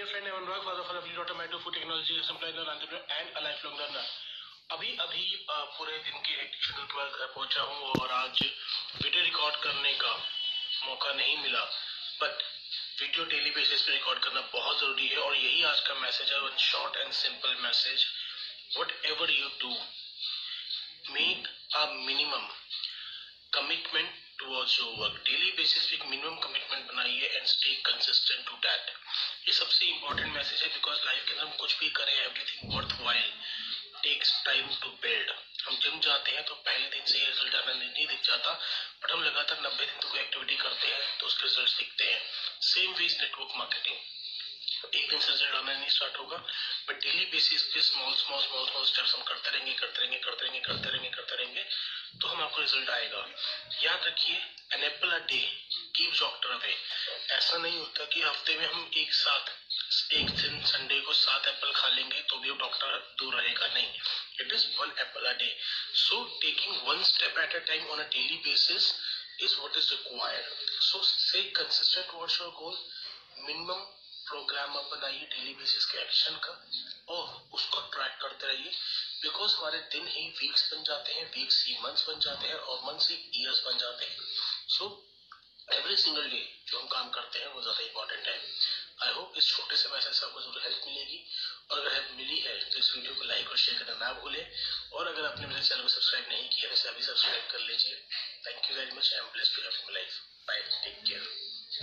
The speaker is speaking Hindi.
your friend Evan Roy, father of lovely daughter, married to food technology, employed an entrepreneur and a lifelong learner. अभी अभी पूरे दिन के हेक्टिक शेड्यूल के बाद पहुँचा हूँ और आज वीडियो रिकॉर्ड करने का मौका नहीं मिला. बट वीडियो डेली बेसिस पे रिकॉर्ड करना बहुत ज़रूरी है और यही आज का मैसेज है one short and simple message whatever you do make a minimum commitment towards your work daily basis पे एक मिनिमम कमिटमेंट बनाइए and stay consistent to that ये सबसे इंपॉर्टेंट मैसेज है बिकॉज़ लाइफ के अंदर हम कुछ भी करें everything worthwhile takes time to build हम जिम जाते हैं तो पहले दिन से ही रिज़ल्ट आना नहीं दिख जाता बट हम लगातार नब्बे दिन तक कोई एक्टिविटी करते हैं तो उसके रिज़ल्ट दिखते हैं. सेम वेज नेटवर्क मार्केटिंग एक दिन से रिज़ल्ट आना नहीं स्टार्ट होगा बट डेली बेसिस पे small small small small steps हम करते रहेंगे करते रहेंगे करते रहेंगे करते रहेंगे करते रहेंगे तो हम आपको रिज़ल्ट आएगा. याद रखिए an apple a day keep doctor away ऐसा नहीं होता कि हफ़्ते में हम एक साथ, एक दिन संडे को सात एप्पल खा लेंगे तो भी डॉक्टर दूर रहेगा नहीं। It is one apple a day so taking one step at a time on a daily basis is what is required. So, stay consistent towards your goal. Minimum program आप बनाइए डेली बेसिस के एक्शन का और उसको ट्रैक करते रहिए। बिकॉज़ हमारे दिन ही वीक्स बन जाते हैं वीक्स ही मंथ्स बन जाते हैं और मंथ्स ही ईयर्स बन जाते हैं। सो एवरी सिंगल डे जो हम काम करते हैं, वो ज़्यादा इंपॉर्टेंट है। आई होप इस छोटे से मैसेज से आपको ज़रूर हेल्प मिलेगी। और अगर हेल्प मिली है तो इस वीडियो को लाइक और शेयर करना ना भूलें। और अगर आपने मेरे चैनल को सब्सक्राइब नहीं किया तो अभी सब्सक्राइब कर लीजिए। Thank you very much I am bless life bye take care